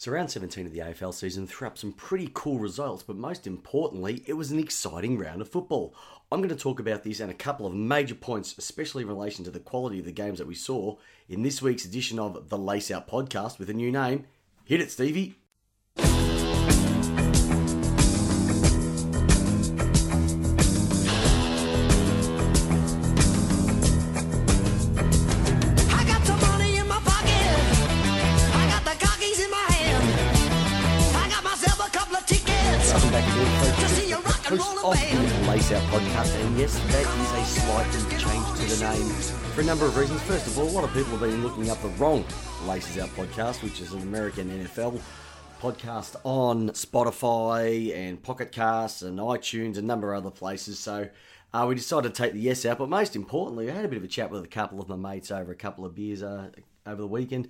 So, round 17 of the AFL season threw up some pretty cool results, but most importantly, it was an exciting round of football. I'm going to talk about this and a couple of major points, especially in relation to the quality of the games that we saw in this week's edition of the Lace Out podcast with a new name. Hit it, Stevie. Number of reasons. First of all, a lot of people have been looking up the wrong Laces Out podcast, which is an American NFL podcast on Spotify and Pocket Casts and iTunes and a number of other places. So uh, we decided to take the yes out, but most importantly, I had a bit of a chat with a couple of my mates over a couple of beers uh, over the weekend.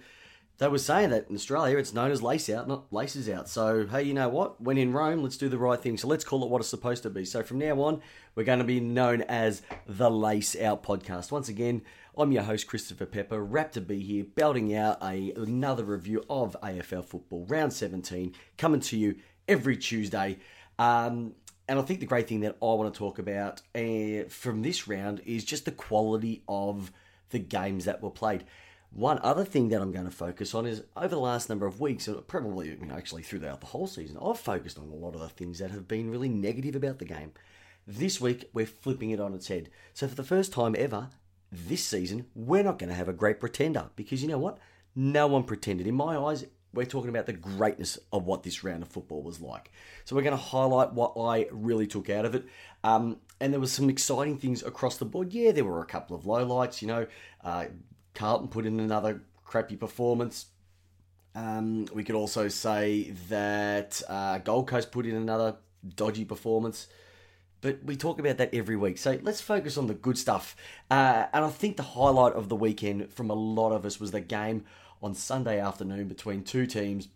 They were saying that in Australia it's known as lace out, not laces out. So, hey, you know what? When in Rome, let's do the right thing. So, let's call it what it's supposed to be. So, from now on, we're going to be known as the Lace Out Podcast. Once again, I'm your host, Christopher Pepper. Wrapped to be here, belting out a, another review of AFL football, round 17, coming to you every Tuesday. Um, and I think the great thing that I want to talk about uh, from this round is just the quality of the games that were played. One other thing that I'm going to focus on is over the last number of weeks, probably you know, actually throughout the whole season, I've focused on a lot of the things that have been really negative about the game. This week, we're flipping it on its head. So, for the first time ever this season, we're not going to have a great pretender because you know what? No one pretended. In my eyes, we're talking about the greatness of what this round of football was like. So we're going to highlight what I really took out of it. Um, and there was some exciting things across the board. Yeah, there were a couple of lowlights. You know, uh, Carlton put in another crappy performance. Um, we could also say that uh, Gold Coast put in another dodgy performance. But we talk about that every week. So let's focus on the good stuff. Uh, and I think the highlight of the weekend from a lot of us was the game on Sunday afternoon between two teams,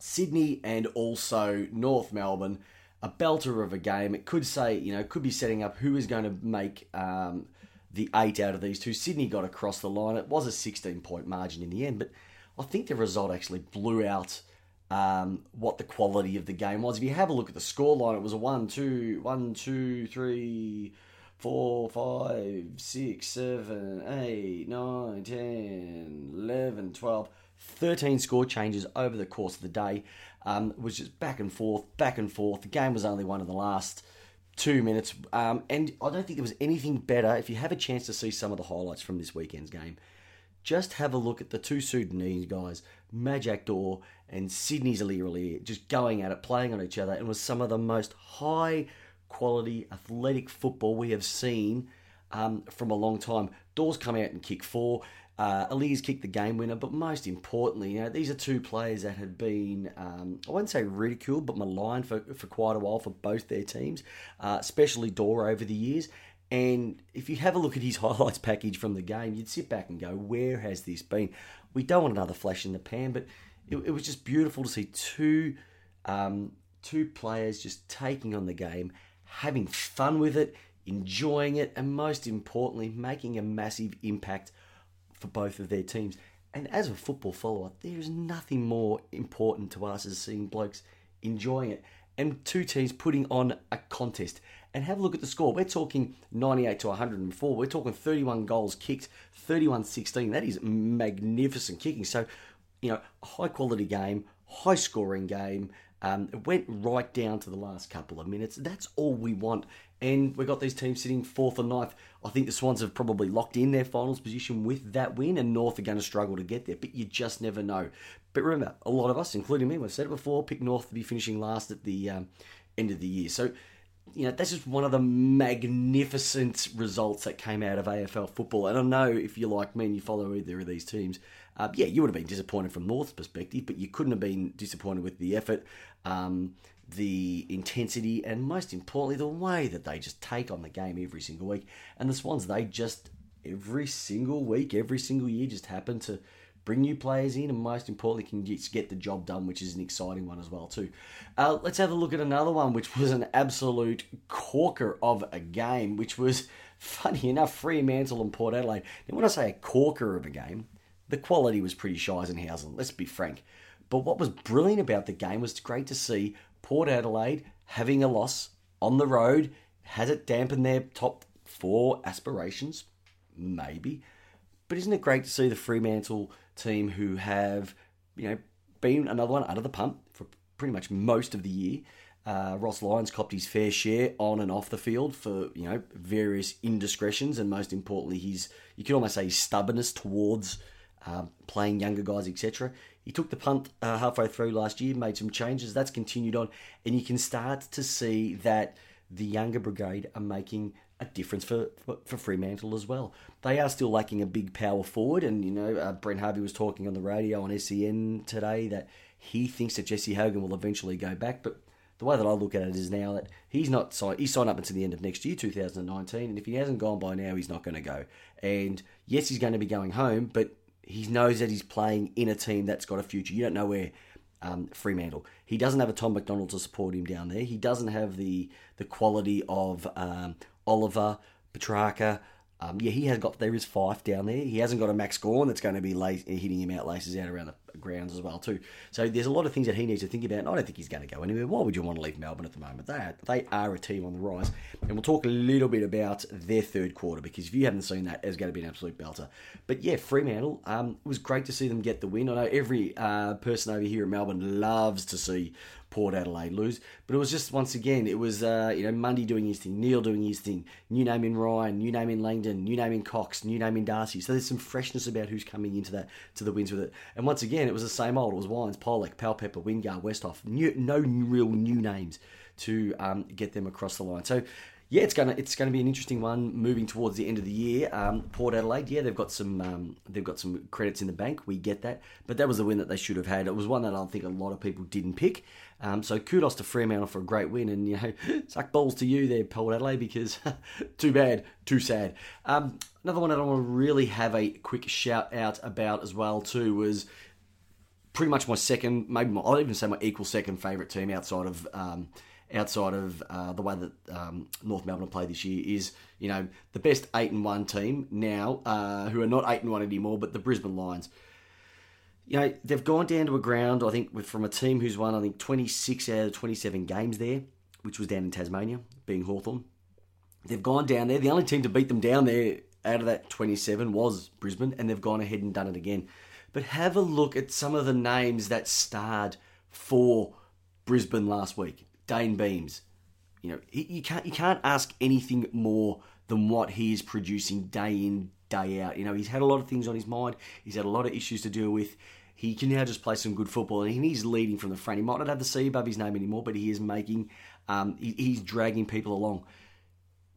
Sydney and also North Melbourne. A belter of a game. It could say, you know, could be setting up who is going to make um, the eight out of these two. Sydney got across the line. It was a 16 point margin in the end, but I think the result actually blew out um, what the quality of the game was. If you have a look at the scoreline, it was a 1 2, 1 2, 3, 4, 5, 6, 7, 8, 9, 10, 11, 12. 13 score changes over the course of the day. Um, was just back and forth, back and forth. The game was only one of the last two minutes. Um, and I don't think there was anything better. If you have a chance to see some of the highlights from this weekend's game, just have a look at the two Sudanese guys, Majak Daw and Sydney's Ali just going at it, playing on each other, and was some of the most high quality athletic football we have seen um, from a long time. Daw's come out and kick four. Uh, kicked the game winner, but most importantly, you know, these are two players that had been, um, I won't say ridiculed, but maligned for, for quite a while for both their teams, uh, especially Daw over the years. And if you have a look at his highlights package from the game, you'd sit back and go, where has this been? We don't want another flash in the pan, but it, it was just beautiful to see two um, two players just taking on the game, having fun with it, enjoying it, and most importantly, making a massive impact for both of their teams. And as a football follower, there's nothing more important to us as seeing blokes enjoying it and two teams putting on a contest. And have a look at the score. We're talking 98 to 104. We're talking 31 goals kicked, 31 16. That is magnificent kicking. So, you know, high quality game, high scoring game. Um, it went right down to the last couple of minutes. That's all we want. And we've got these teams sitting fourth and ninth. I think the Swans have probably locked in their finals position with that win, and North are going to struggle to get there, but you just never know. But remember, a lot of us, including me, we've said it before, picked North to be finishing last at the um, end of the year. So, you know, that's just one of the magnificent results that came out of AFL football. And I know if you're like me and you follow either of these teams, uh, yeah, you would have been disappointed from North's perspective, but you couldn't have been disappointed with the effort, um, the intensity, and most importantly, the way that they just take on the game every single week. And the Swans, they just every single week, every single year, just happen to bring new players in, and most importantly, can get the job done, which is an exciting one as well too. Uh, let's have a look at another one, which was an absolute corker of a game, which was funny enough Fremantle and Port Adelaide. Now, when I say a corker of a game, the quality was pretty Scheisenhausen. Let's be frank. But what was brilliant about the game was great to see Port Adelaide having a loss on the road. Has it dampened their top four aspirations? Maybe. But isn't it great to see the Fremantle team who have, you know, been another one of the pump for pretty much most of the year? Uh, Ross Lyon's copped his fair share on and off the field for you know various indiscretions, and most importantly, his you could almost say his stubbornness towards um, playing younger guys, etc. He took the punt uh, halfway through last year, made some changes. That's continued on, and you can start to see that the younger brigade are making a difference for, for, Fremantle as well. They are still lacking a big power forward, and you know uh, Brent Harvey was talking on the radio on SEN today that he thinks that Jesse Hogan will eventually go back, but the way that I look at it is now that he's not signed, signed up until the end of next year, 2019, and if he hasn't gone by now, he's not going to go. And yes, he's going to be going home, but he knows that he's playing in a team that's got a future. You don't know where um, Fremantle. He doesn't have a Tom McDonald to support him down there. He doesn't have the the quality of um, Oliver, Petracca. Um, yeah, he has got there is Fyfe down there. He hasn't got a Max Gawn that's going to be hitting him out laces out around the grounds as well too. So there's a lot of things that he needs to think about. And I don't think he's going to go anywhere. Why would you want to leave Melbourne at the moment? They are, they are a team on the rise, and we'll talk a little bit about their third quarter because if you haven't seen that, it's going to be an absolute belter. But yeah, Fremantle. Um, it was great to see them get the win. I know every uh, person over here in Melbourne loves to see Port Adelaide lose. But it was just once again, it was uh, you know Mundy doing his thing, Neale doing his thing, new name in Ryan, new name in Langdon, new name in Cox, new name in Darcy. So there's some freshness about who's coming into that to the wins with it. And once again, it was the same old. It was Wines, Polec, Powell-Pepper, Wingard, Westhoff. New, no real new names to um, get them across the line. So yeah, it's gonna it's gonna be an interesting one moving towards the end of the year. Um, Port Adelaide, yeah, they've got some um, they've got some credits in the bank. We get that, but that was the win that they should have had. It was one that I don't think a lot of people didn't pick. Um, so kudos to Fremantle for a great win, and you know, suck balls to you there, Port Adelaide, because too bad, too sad. Um, another one that I want to really have a quick shout out about as well too was pretty much my second, maybe my, I'll even say my equal second favourite team outside of um, outside of uh, the way that um, North Melbourne play this year is you know the best eight and one team now uh, who are not eight and one anymore, but the Brisbane Lions. You know they've gone down to a ground I think from a team who's won I think twenty six out of twenty seven games there, which was down in Tasmania, being Hawthorn. They've gone down there. The only team to beat them down there out of that twenty seven was Brisbane, and they've gone ahead and done it again. But have a look at some of the names that starred for Brisbane last week. Dayne Beams. You know, you can't you can't ask anything more than what he is producing day in day out. You know, he's had a lot of things on his mind. He's had a lot of issues to deal with. He can now just play some good football, and he's leading from the front. He might not have the C above his name anymore, but he is making. Um, he, he's dragging people along.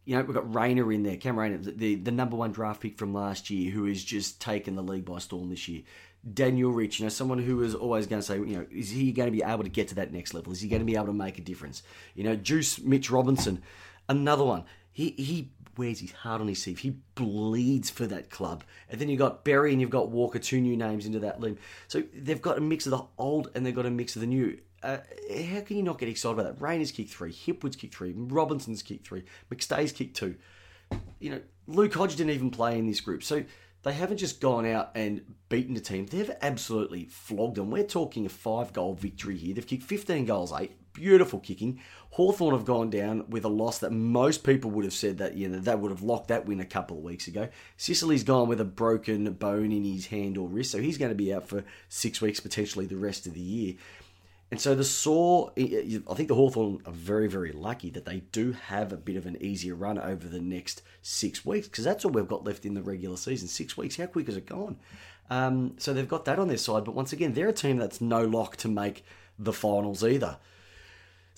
You know, we've got Rayner in there, Cam Rayner, the, the number one draft pick from last year, who has just taken the league by storm this year. Daniel Rich, you know, someone who is always going to say, you know, is he going to be able to get to that next level? Is he going to be able to make a difference? You know, Juice Mitch Robinson, another one. He he wears his heart on his sleeve. He bleeds for that club. And then you've got Berry and you've got Walker, two new names into that limb. So they've got a mix of the old and they've got a mix of the new. Uh, how can you not get excited about that? Rayner's kick three, Hipwood's kick three, Robinson's kick three, McStay's kick two. You know, Luke Hodge didn't even play in this group. So they haven't just gone out and beaten the team, they've absolutely flogged them. We're talking a five goal victory here. They've kicked 15 goals, eight. Beautiful kicking. Hawthorn have gone down with a loss that most people would have said that you know they would have locked that win a couple of weeks ago. Sicily's gone with a broken bone in his hand or wrist, so he's going to be out for six weeks, potentially the rest of the year. And so the Saw, I think the Hawthorn are very, very lucky that they do have a bit of an easier run over the next six weeks because that's all we've got left in the regular season. Six weeks, how quick is it gone? Um, so they've got that on their side, but once again, they're a team that's no lock to make the finals either.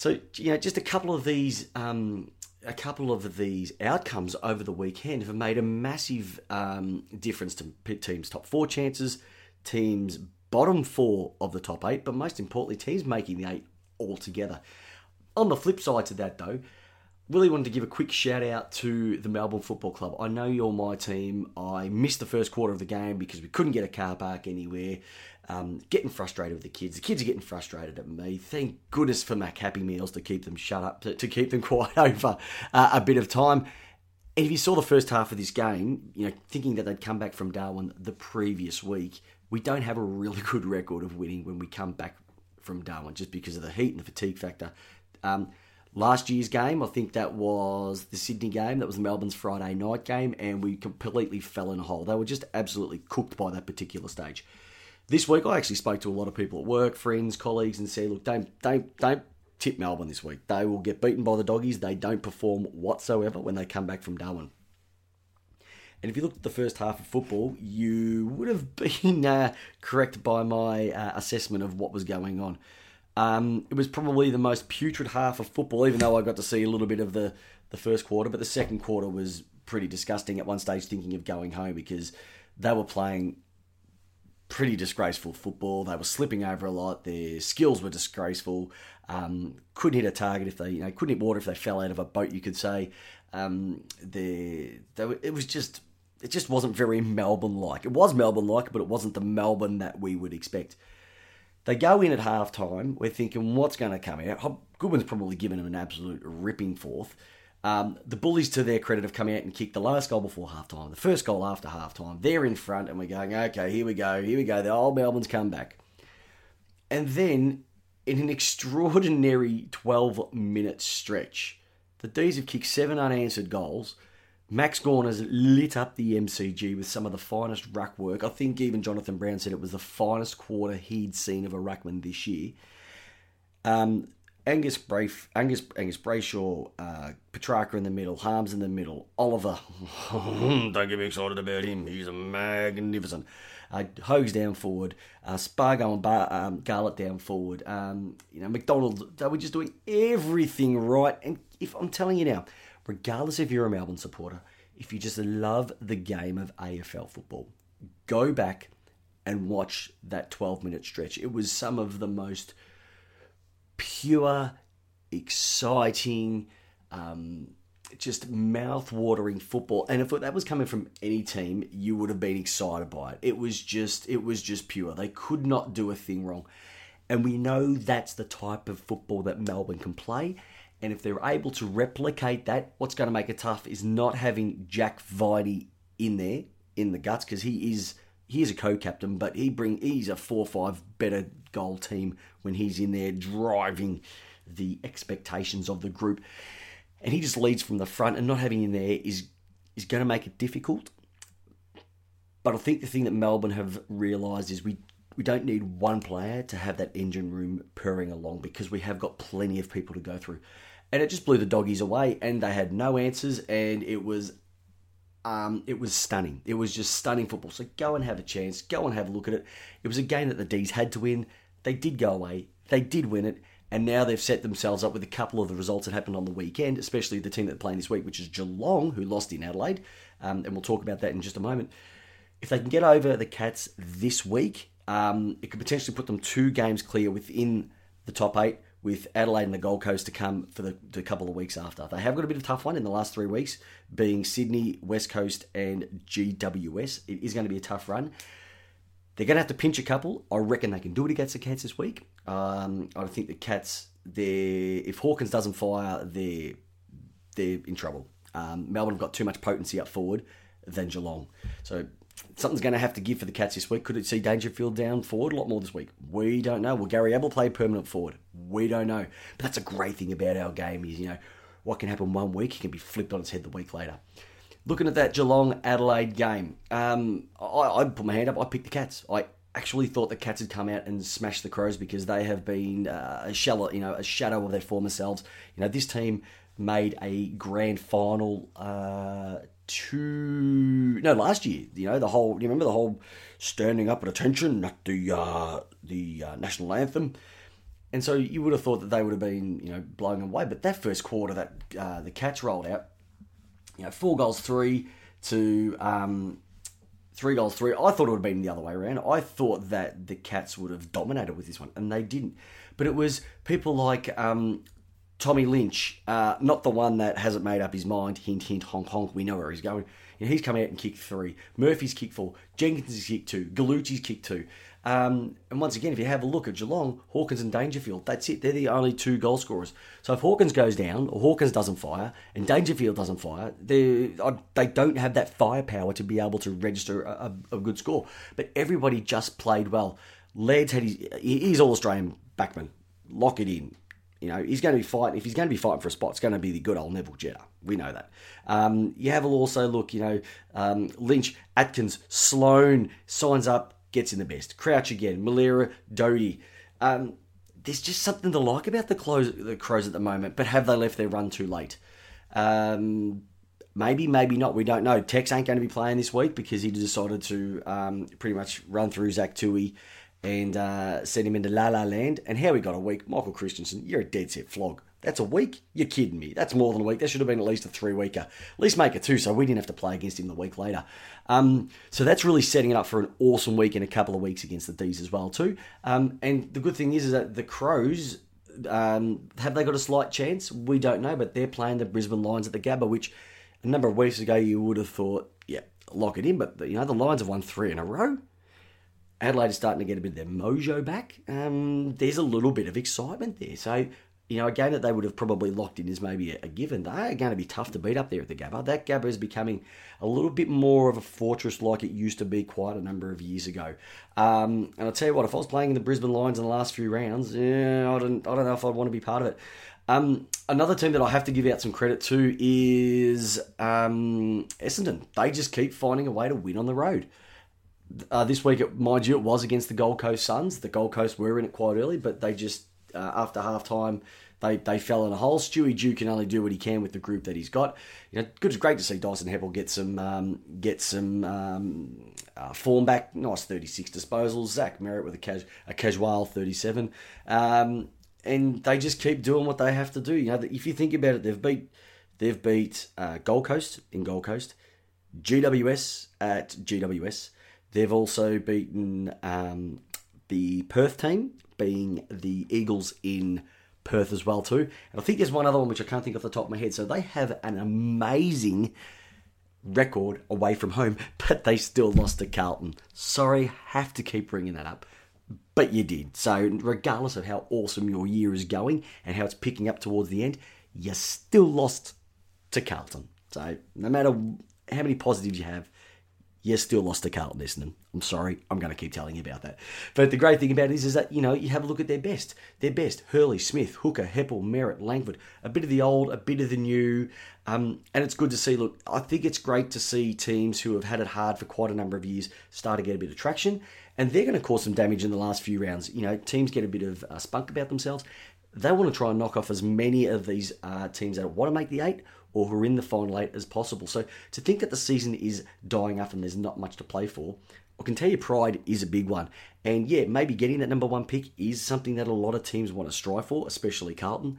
So you know, just a couple of these, um, a couple of these outcomes over the weekend have made a massive um, difference to teams' top four chances, teams' bottom four of the top eight, but most importantly, teams making the eight altogether. On the flip side to that, though, really wanted to give a quick shout out to the Melbourne Football Club. I know you're my team. I missed the first quarter of the game because we couldn't get a car park anywhere. Um, getting frustrated with the kids. The kids are getting frustrated at me. Thank goodness for Mac Happy Meals to keep them shut up, to, to keep them quiet over uh, a bit of time. And if you saw the first half of this game, you know, thinking that they'd come back from Darwin the previous week, we don't have a really good record of winning when we come back from Darwin just because of the heat and the fatigue factor. Um, last year's game, I think that was the Sydney game, that was Melbourne's Friday night game, and we completely fell in a hole. They were just absolutely cooked by that particular stage. This week, I actually spoke to a lot of people at work, friends, colleagues, and said, look, don't, don't, don't tip Melbourne this week. They will get beaten by the doggies. They don't perform whatsoever when they come back from Darwin. And if you looked at the first half of football, you would have been uh, correct by my uh, assessment of what was going on. Um, it was probably the most putrid half of football, even though I got to see a little bit of the, the first quarter. But the second quarter was pretty disgusting at one stage, thinking of going home because they were playing pretty disgraceful football. They were slipping over a lot. Their skills were disgraceful. Um, couldn't hit a target if they, you know, couldn't hit water if they fell out of a boat. You could say. Um, it was just, it just wasn't very Melbourne like. It was Melbourne like, but it wasn't the Melbourne that we would expect. They go in at half time. We're thinking, what's going to come out? Goodwin's probably given them an absolute ripping fourth. Um, the Bullies, to their credit, have come out and kicked the last goal before half time, the first goal after half time. They're in front, and we're going, okay, here we go, here we go. The old Melbourne's come back. And then, in an extraordinary 12 minute stretch, the D's have kicked seven unanswered goals. Max has lit up the MCG with some of the finest ruck work. I think even Jonathan Brown said it was the finest quarter he'd seen of a ruckman this year. Um, Angus Brafe, Angus Angus Brayshaw, uh, Petracca in the middle, Harmes in the middle, Oliver. don't get me excited about him. He's a magnificent. Uh, Hogues down forward, uh, Spargo and Bar, um, Garlett down forward. Um, you know, McDonald. They were just doing everything right. And if I'm telling you now, regardless if you're a Melbourne supporter, if you just love the game of AFL football, go back and watch that 12 minute stretch. It was some of the most pure, exciting, um, just mouth-watering football. And if that was coming from any team, you would have been excited by it. It was just, it was just pure. They could not do a thing wrong. And we know that's the type of football that Melbourne can play. And if they're able to replicate that, what's going to make it tough is not having Jack Viney in there in the guts because he is he is a co-captain, but he bring he's a four or five better goal team when he's in there driving the expectations of the group, and he just leads from the front. And not having him there is is going to make it difficult. But I think the thing that Melbourne have realised is we we don't need one player to have that engine room purring along because we have got plenty of people to go through. And it just blew the doggies away, and they had no answers, and it was um, it was stunning. It was just stunning football. So go and have a chance. Go and have a look at it. It was a game that the D's had to win. They did go away. They did win it. And now they've set themselves up with a couple of the results that happened on the weekend, especially the team that they're playing this week, which is Geelong, who lost in Adelaide. Um, and we'll talk about that in just a moment. If they can get over the Cats this week, um, it could potentially put them two games clear within the top eight, with Adelaide and the Gold Coast to come for the, the, couple of weeks after. They have got a bit of a tough one in the last three weeks, being Sydney, West Coast, and GWS. It is going to be a tough run. They're going to have to pinch a couple. I reckon they can do it against the Cats this week. Um, I think the Cats, if Hawkins doesn't fire, they're they're in trouble. Um, Melbourne have got too much potency up forward than Geelong, so something's going to have to give for the Cats this week. Could it see Dangerfield down forward a lot more this week? We don't know. Will Gary Ablett play permanent forward? We don't know. But that's a great thing about our game is, you know, what can happen one week, can be flipped on its head the week later. Looking at that Geelong Adelaide game, um, I, I put my hand up. I picked the Cats. I actually thought the Cats had come out and smashed the Crows because they have been uh, a shadow, you know, a shadow of their former selves. You know, this team made a grand final uh, two no last year. You know the whole. You remember the whole standing up at attention at the uh, the uh, national anthem. And so you would have thought that they would have been, you know, blowing away. But that first quarter that uh, the Cats rolled out, you know, four goals, three to um, three goals, three. I thought it would have been the other way around. I thought that the Cats would have dominated with this one, and they didn't. But it was people like um, Tommy Lynch, uh, not the one that hasn't made up his mind. Hint, hint, honk, honk. We know where he's going. He's come out and kicked three. Murphy's kicked four. Jenkins has kicked two. Gallucci's kicked two. Um, and once again, if you have a look at Geelong, Hawkins and Dangerfield, that's it. They're the only two goal scorers. So if Hawkins goes down, or Hawkins doesn't fire, and Dangerfield doesn't fire, they they don't have that firepower to be able to register a, a, a good score. But everybody just played well. Laird's had his, he's all Australian backman. Lock it in. You know, he's going to be fighting. If he's going to be fighting for a spot, it's going to be the good old Neville Jetta. We know that. Um, you have also look, you know, um, Lynch, Atkins, Sloan signs up, gets in the best. Crouch again, Milera, Doughty. Um, there's just something to like about the, close, the Crows at the moment, but have they left their run too late? Um, maybe, maybe not. We don't know. Tex ain't going to be playing this week because he decided to um, pretty much run through Zac Tuohy and uh, send him into La La Land. And how we got a week? Michael Christensen, you're a dead set flog. That's a week? You're kidding me. That's more than a week. That should have been at least a three weeker. At least make it two so we didn't have to play against him the week later. Um, so that's really setting it up for an awesome week in a couple of weeks against the D's as well too. Um, and the good thing is, is that the Crows, um, have they got a slight chance? We don't know, but they're playing the Brisbane Lions at the Gabba, which a number of weeks ago you would have thought, yeah, lock it in. But, you know, the Lions have won three in a row. Adelaide is starting to get a bit of their mojo back. Um, there's a little bit of excitement there. So, you know, a game that they would have probably locked in is maybe a, a given. They are going to be tough to beat up there at the Gabba. That Gabba is becoming a little bit more of a fortress like it used to be quite a number of years ago. Um, and I'll tell you what, if I was playing in the Brisbane Lions in the last few rounds, yeah, I don't, I don't know if I'd want to be part of it. Um, another team that I have to give out some credit to is um, Essendon. They just keep finding a way to win on the road. Uh, this week, it, mind you, it was against the Gold Coast Suns. The Gold Coast were in it quite early, but they just, uh, after half time, they, they fell in a hole. Stewie Dew can only do what he can with the group that he's got. You know, good, it's great to see Dyson Heppell get some um, get some um, uh, form back. Nice 36 disposals. Zach Merrett with a, cas- a casual 37. Um, and they just keep doing what they have to do. You know, if you think about it, they've beat they've beat uh, Gold Coast in Gold Coast, GWS at GWS. They've also beaten um, the Perth team, being the Eagles in Perth as well too. And I think there's one other one which I can't think off the top of my head. So they have an amazing record away from home, but they still lost to Carlton. Sorry, have to keep bringing that up. But you did. So, regardless of how awesome your year is going and how it's picking up towards the end, you still lost to Carlton. So, no matter how many positives you have, you still lost to Carlton Essendon. I'm sorry, I'm going to keep telling you about that. But the great thing about it is, is that, you know, you have a look at their best. Their best, Hurley, Smith, Hooker, Heppell, Merrett, Langford. A bit of the old, a bit of the new. Um, and it's good to see, look, I think it's great to see teams who have had it hard for quite a number of years start to get a bit of traction. And they're going to cause some damage in the last few rounds. You know, teams get a bit of uh, spunk about themselves. They want to try and knock off as many of these uh, teams that want to make the eight or who are in the final eight as possible. So to think that the season is dying up and there's not much to play for, I can tell you pride is a big one. And yeah, maybe getting that number one pick is something that a lot of teams want to strive for, especially Carlton.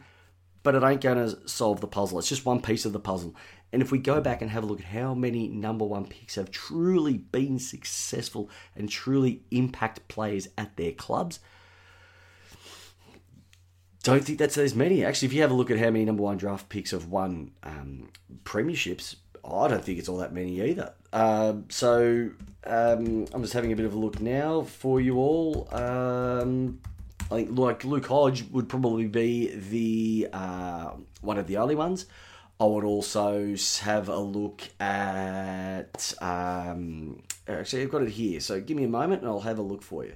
But it ain't going to solve the puzzle. It's just one piece of the puzzle. And if we go back and have a look at how many number one picks have truly been successful and truly impact players at their clubs, don't think that's as many. Actually, if you have a look at how many number one draft picks have won um, premierships, I don't think it's all that many either. Uh, so um, I'm just having a bit of a look now for you all. Um, I think like Luke Hodge would probably be the uh, one of the early ones. I would also have a look at. Um, actually, I've got it here. So give me a moment, and I'll have a look for you.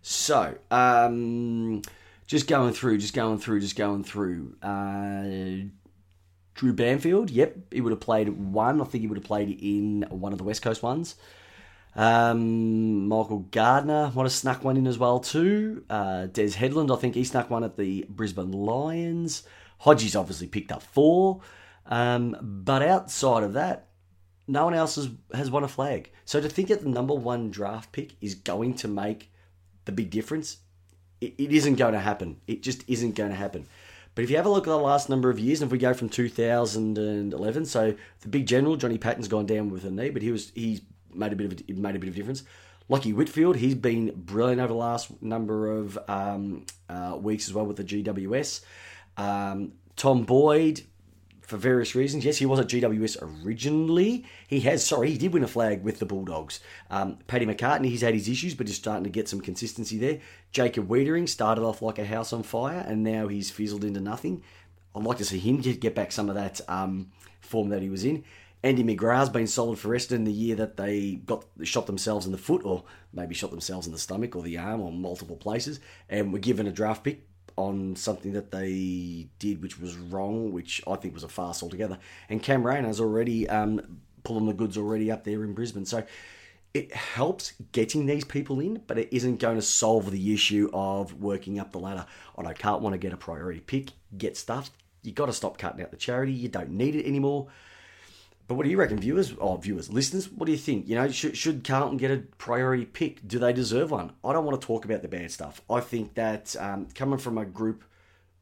So. Um, just going through, just going through, just going through. Uh, Drew Banfield, yep, he would have played one. I think he would have played in one of the West Coast ones. Um, Michael Gardiner might have snuck one in as well too. Uh, Des Headland, I think he snuck one at the Brisbane Lions. Hodge's obviously picked up four. Um, but outside of that, no one else has, has won a flag. So to think that the number one draft pick is going to make the big difference it, it isn't going to happen. It just isn't going to happen. But if you have a look at the last number of years, and if we go from 2011, so the big general Johnny Patton's gone down with a knee, but he was he's made a bit of a, made a bit of difference. Lachie Whitfield, he's been brilliant over the last number of um, uh, weeks as well with the GWS. Um, Tom Boyd, for various reasons. Yes, he was at GWS originally. He has, sorry, he did win a flag with the Bulldogs. Um, Paddy McCartin, he's had his issues, but he's starting to get some consistency there. Jacob Weitering started off like a house on fire, and now he's fizzled into nothing. I'd like to see him get, back some of that um, form that he was in. Andy McGrath's been solid for Essendon the year that they got shot themselves in the foot, or maybe shot themselves in the stomach or the arm, or multiple places, and were given a draft pick on something that they did which was wrong, which I think was a farce altogether. And Cam Rayner's already um, pulling the goods already up there in Brisbane. So it helps getting these people in, but it isn't going to solve the issue of working up the ladder. I can't want to get a priority pick, get stuff. You got to stop cutting out the charity. You don't need it anymore. But what do you reckon, viewers? Oh, viewers, listeners, what do you think? You know, should, should Carlton get a priority pick? Do they deserve one? I don't want to talk about the bad stuff. I think that um, coming from a group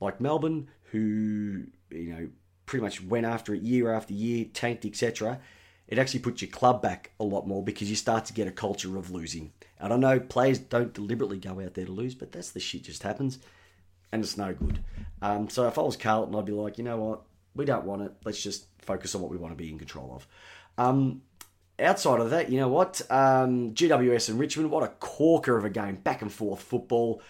like Melbourne, who you know pretty much went after it year after year, tanked, etc., it actually puts your club back a lot more because you start to get a culture of losing. And I know players don't deliberately go out there to lose, but that's the shit just happens, and it's no good. Um, so if I was Carlton, I'd be like, you know what, we don't want it. Let's just focus on what we want to be in control of. Um, outside of that, you know what? Um, GWS and Richmond, what a corker of a game. Back and forth football.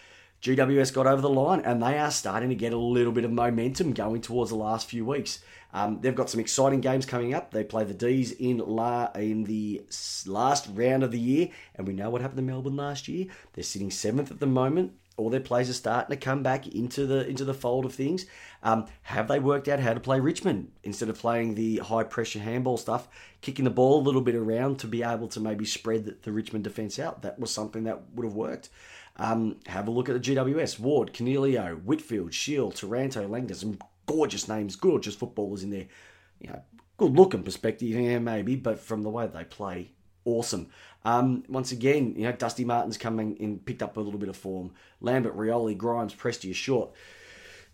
GWS got over the line and they are starting to get a little bit of momentum going towards the last few weeks. Um, they've got some exciting games coming up. They play the D's in la in the last round of the year, and we know what happened to Melbourne last year. They're sitting seventh at the moment all their players are starting to come back into the into the fold of things. Um, have they worked out how to play Richmond instead of playing the high pressure handball stuff, kicking the ball a little bit around to be able to maybe spread the, the Richmond defence out? That was something that would have worked. Um, have a look at the GWS: Ward, Coniglio, Whitfield, Shiel, Taranto, Langdon. Some gorgeous names, gorgeous footballers in there. You know, good looking perspective, yeah, maybe, but from the way they play, awesome. Um, once again, you know, Dusty Martin's coming in, picked up a little bit of form. Lambert, Rioli, Grimes, Prestia short.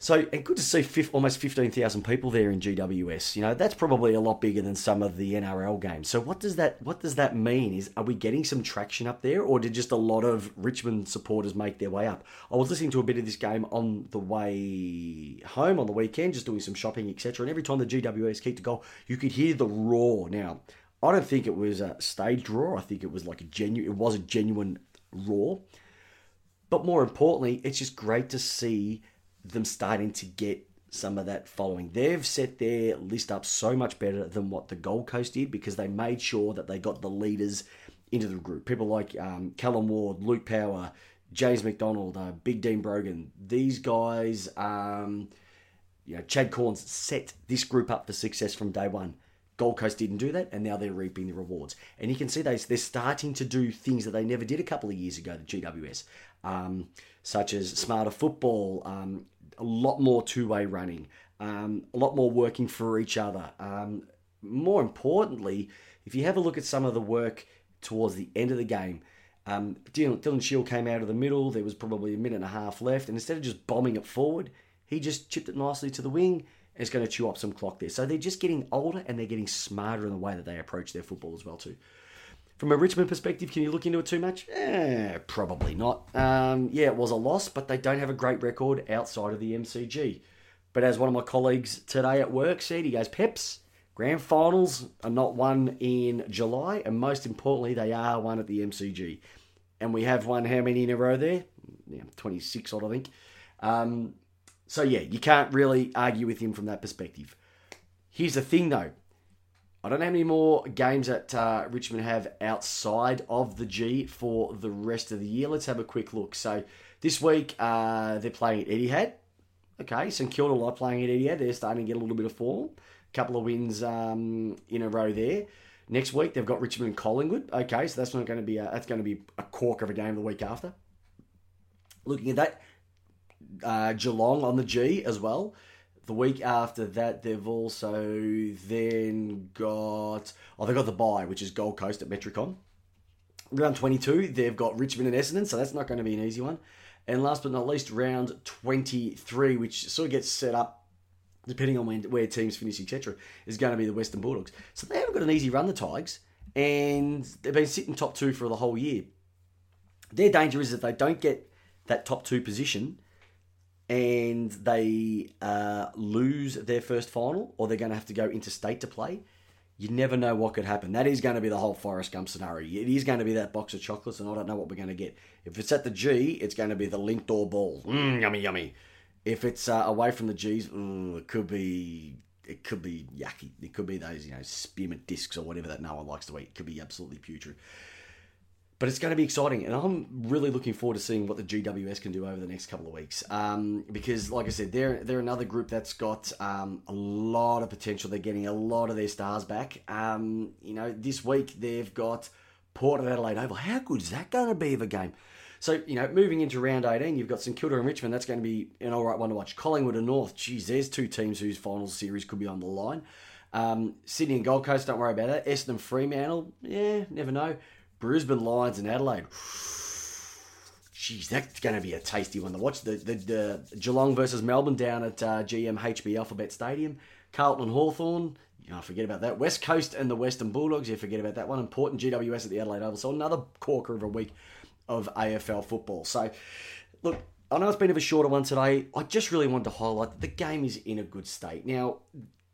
So, and good to see fifth, almost 15,000 people there in GWS. You know, that's probably a lot bigger than some of the NRL games. So, what does that what does that mean? Is are we getting some traction up there, or did just a lot of Richmond supporters make their way up? I was listening to a bit of this game on the way home on the weekend, just doing some shopping, etc. And every time the GWS kicked a goal, you could hear the roar. Now, I don't think it was a staged roar. I think it was like a genuine. It was a genuine roar. But more importantly, it's just great to see them starting to get some of that following. They've set their list up so much better than what the Gold Coast did because they made sure that they got the leaders into the group. People like um, Callum Ward, Luke Power, James McDonald, uh, Big Dean Brogan. These guys, um, you know, Chad Cornes set this group up for success from day one. Gold Coast didn't do that, and now they're reaping the rewards. And you can see they, they're starting to do things that they never did a couple of years ago, the GWS, um, such as smarter football, um, a lot more two way running, um, a lot more working for each other. Um, more importantly, if you have a look at some of the work towards the end of the game, um, Dylan, Dylan Shiel came out of the middle. There was probably a minute and a half left, and instead of just bombing it forward, he just chipped it nicely to the wing is going to chew up some clock there. So they're just getting older and they're getting smarter in the way that they approach their football as well too. From a Richmond perspective, can you look into it too much? Eh, probably not. Um, yeah, it was a loss, but they don't have a great record outside of the MCG. But as one of my colleagues today at work said, he goes, Peps, grand finals are not won in July, and most importantly, they are won at the MCG. And we have won how many in a row there? Yeah, 26 odd, I think. Um, so yeah, you can't really argue with him from that perspective. Here's the thing though. I don't know how many more games that uh, Richmond have outside of the G for the rest of the year. Let's have a quick look. So this week uh, they're playing at Etihad. Okay, St Kilda like playing at Etihad. They're starting to get a little bit of form. A couple of wins um, in a row there. Next week they've got Richmond and Collingwood. Okay, so that's not going to be a, that's going to be a cork of a game the week after. Looking at that, uh, Geelong on the G as well. The week after that, they've also then got oh they've got the bye, which is Gold Coast at Metricon. Round twenty two, they've got Richmond and Essendon, so that's not going to be an easy one. And last but not least, round twenty three, which sort of gets set up depending on when, where teams finish, etc., is going to be the Western Bulldogs. So they haven't got an easy run, the Tigers, and they've been sitting top two for the whole year. Their danger is that they don't get that top two position and they uh, lose their first final, or they're going to have to go interstate to play, you never know what could happen. That is going to be the whole Forrest Gump scenario. It is going to be that box of chocolates, and I don't know what we're going to get. If it's at the G, it's going to be the Lindor ball. Mmm, yummy, yummy. If it's uh, away from the G's, mm, it could be it could be yucky. It could be those you know spearmint discs or whatever that no one likes to eat. It could be absolutely putrid. But it's going to be exciting, and I'm really looking forward to seeing what the GWS can do over the next couple of weeks. Um, because, like I said, they're they're another group that's got um, a lot of potential. They're getting a lot of their stars back. Um, you know, this week they've got Port Adelaide Oval. How good is that going to be of a game? So, you know, moving into round 18, you've got St Kilda and Richmond. That's going to be an all right one to watch. Collingwood and North, geez, there's two teams whose final series could be on the line. Um, Sydney and Gold Coast, don't worry about that. Essendon Fremantle, yeah, never know. Brisbane Lions and Adelaide. Jeez, that's going to be a tasty one to watch. The, the, the Geelong versus Melbourne down at uh, GMHB Alphabet Stadium. Carlton and Hawthorn. You know, forget about that. West Coast and the Western Bulldogs. You forget about that one. Important GWS at the Adelaide Oval. So another corker of a week of AFL football. So, look, I know it's been a bit of a shorter one today. I just really wanted to highlight that the game is in a good state. Now,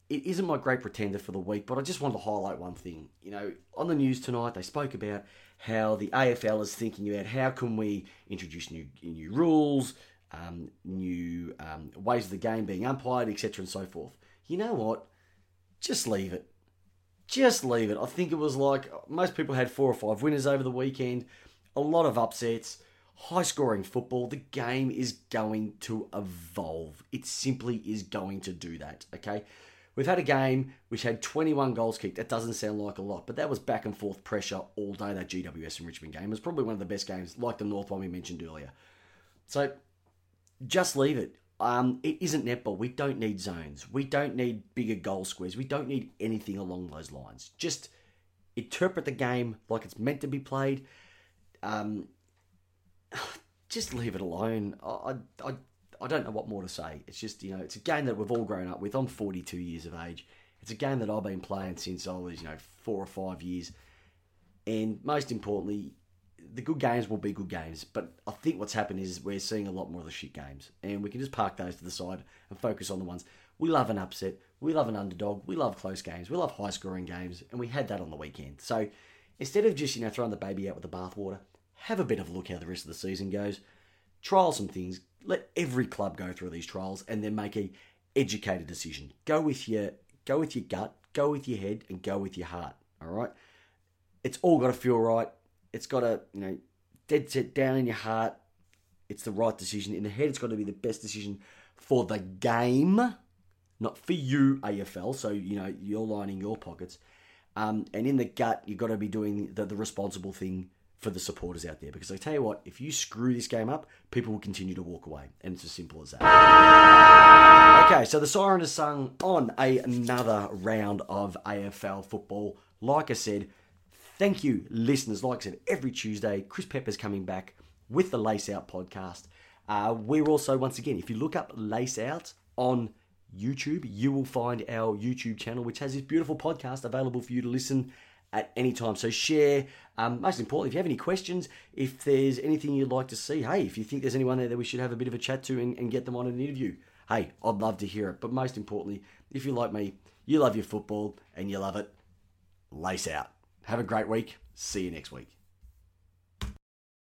it isn't my great pretender for the week, but I just wanted to highlight one thing. You know, on the news tonight, they spoke about how the AFL is thinking about how can we introduce new new rules, um, new um, ways of the game being umpired, etc., and so forth. You know what? Just leave it. Just leave it. I think it was like most people had four or five winners over the weekend, a lot of upsets, high scoring football. The game is going to evolve. It simply is going to do that. Okay. We've had a game which had 21 goals kicked. That doesn't sound like a lot, but that was back and forth pressure all day, that GWS and Richmond game. It was probably one of the best games, like the North one we mentioned earlier. So just leave it. Um, it isn't netball. We don't need zones. We don't need bigger goal squares. We don't need anything along those lines. Just interpret the game like it's meant to be played. Um, just leave it alone. I, I, I don't know what more to say. It's just, you know, it's a game that we've all grown up with. I'm 42 years of age. It's a game that I've been playing since I was, you know, four or five years. And most importantly, the good games will be good games. But I think what's happened is we're seeing a lot more of the shit games. And we can just park those to the side and focus on the ones. We love an upset. We love an underdog. We love close games. We love high scoring games. And we had that on the weekend. So instead of just, you know, throwing the baby out with the bathwater, have a bit of a look how the rest of the season goes. Trial some things. Let every club go through these trials and then make a educated decision. Go with your go with your gut, go with your head, and go with your heart. All right. It's all got to feel right. It's got to you know dead set down in your heart. It's the right decision. In the head, it's got to be the best decision for the game, not for you, AFL. So you know you're lining your pockets. Um, and in the gut, you've got to be doing the, the responsible thing for the supporters out there. Because I tell you what, if you screw this game up, people will continue to walk away. And it's as simple as that. Okay, so the siren has sung on a, another round of AFL football. Like I said, thank you, listeners. Like I said, every Tuesday, Chris Pepper's coming back with the Lace Out podcast. Uh, we're also, once again, if you look up Lace Out on YouTube, you will find our YouTube channel, which has this beautiful podcast available for you to listen at any time. So share. Um, most importantly, if you have any questions, if there's anything you'd like to see, hey, if you think there's anyone there that we should have a bit of a chat to and, and get them on an interview, hey, I'd love to hear it. But most importantly, if you like me, you love your football and you love it, lace out. Have a great week. See you next week.